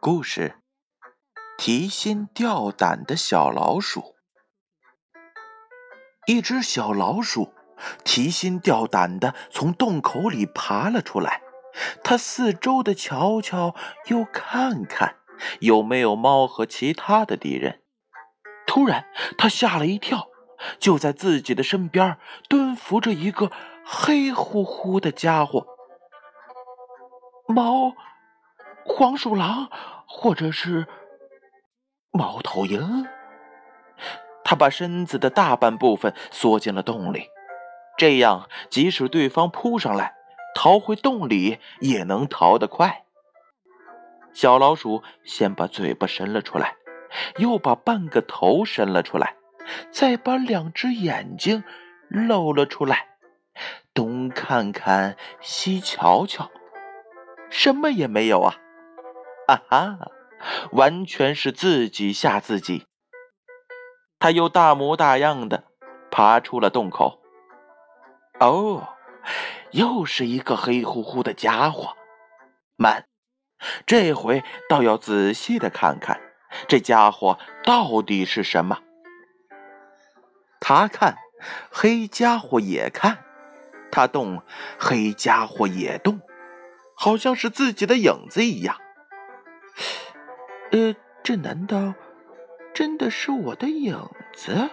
故事：提心吊胆的小老鼠。一只小老鼠提心吊胆的从洞口里爬了出来，它四周的瞧瞧又看看，有没有猫和其他的敌人。突然，它吓了一跳，就在自己的身边蹲伏着一个黑乎乎的家伙。猫。黄鼠狼，或者是猫头鹰。他把身子的大半部分缩进了洞里，这样即使对方扑上来，逃回洞里也能逃得快。小老鼠先把嘴巴伸了出来，又把半个头伸了出来，再把两只眼睛露了出来，东看看，西瞧瞧，什么也没有啊。啊哈，完全是自己吓自己。他又大模大样的爬出了洞口。哦，又是一个黑乎乎的家伙。慢，这回倒要仔细的看看，这家伙到底是什么。他看，黑家伙也看；他动，黑家伙也动，好像是自己的影子一样。呃，这难道真的是我的影子？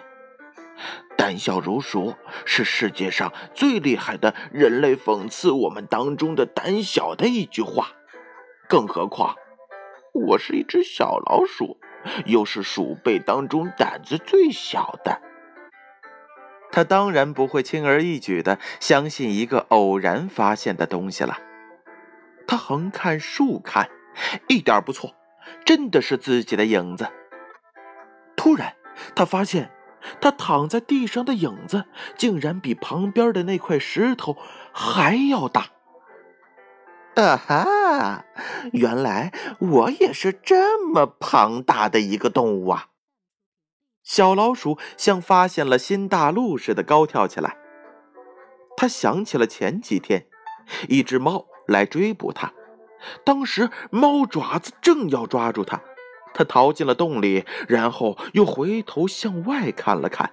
胆小如鼠是世界上最厉害的人类讽刺我们当中的胆小的一句话。更何况，我是一只小老鼠，又是鼠辈当中胆子最小的。他当然不会轻而易举的相信一个偶然发现的东西了。他横看竖看，一点不错。真的是自己的影子。突然，他发现他躺在地上的影子竟然比旁边的那块石头还要大。啊哈！原来我也是这么庞大的一个动物啊！小老鼠像发现了新大陆似的高跳起来。他想起了前几天，一只猫来追捕他。当时猫爪子正要抓住它，它逃进了洞里，然后又回头向外看了看。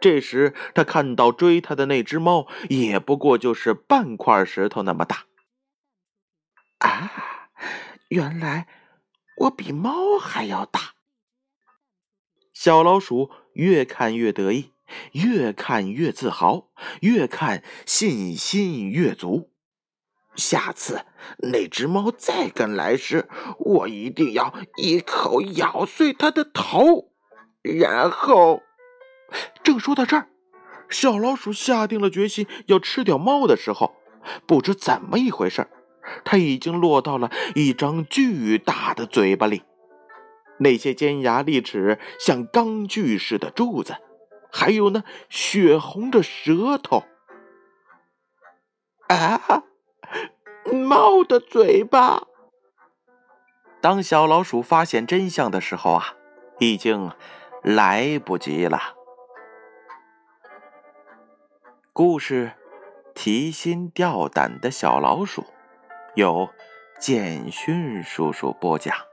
这时他看到追他的那只猫也不过就是半块石头那么大。啊，原来我比猫还要大！小老鼠越看越得意，越看越自豪，越看信心越足。下次那只猫再敢来时，我一定要一口咬碎它的头。然后，正说到这儿，小老鼠下定了决心要吃掉猫的时候，不知怎么一回事，它已经落到了一张巨大的嘴巴里，那些尖牙利齿像钢锯似的柱子，还有那血红的舌头。啊！猫的嘴巴。当小老鼠发现真相的时候啊，已经来不及了。故事：提心吊胆的小老鼠，由简讯叔叔播讲。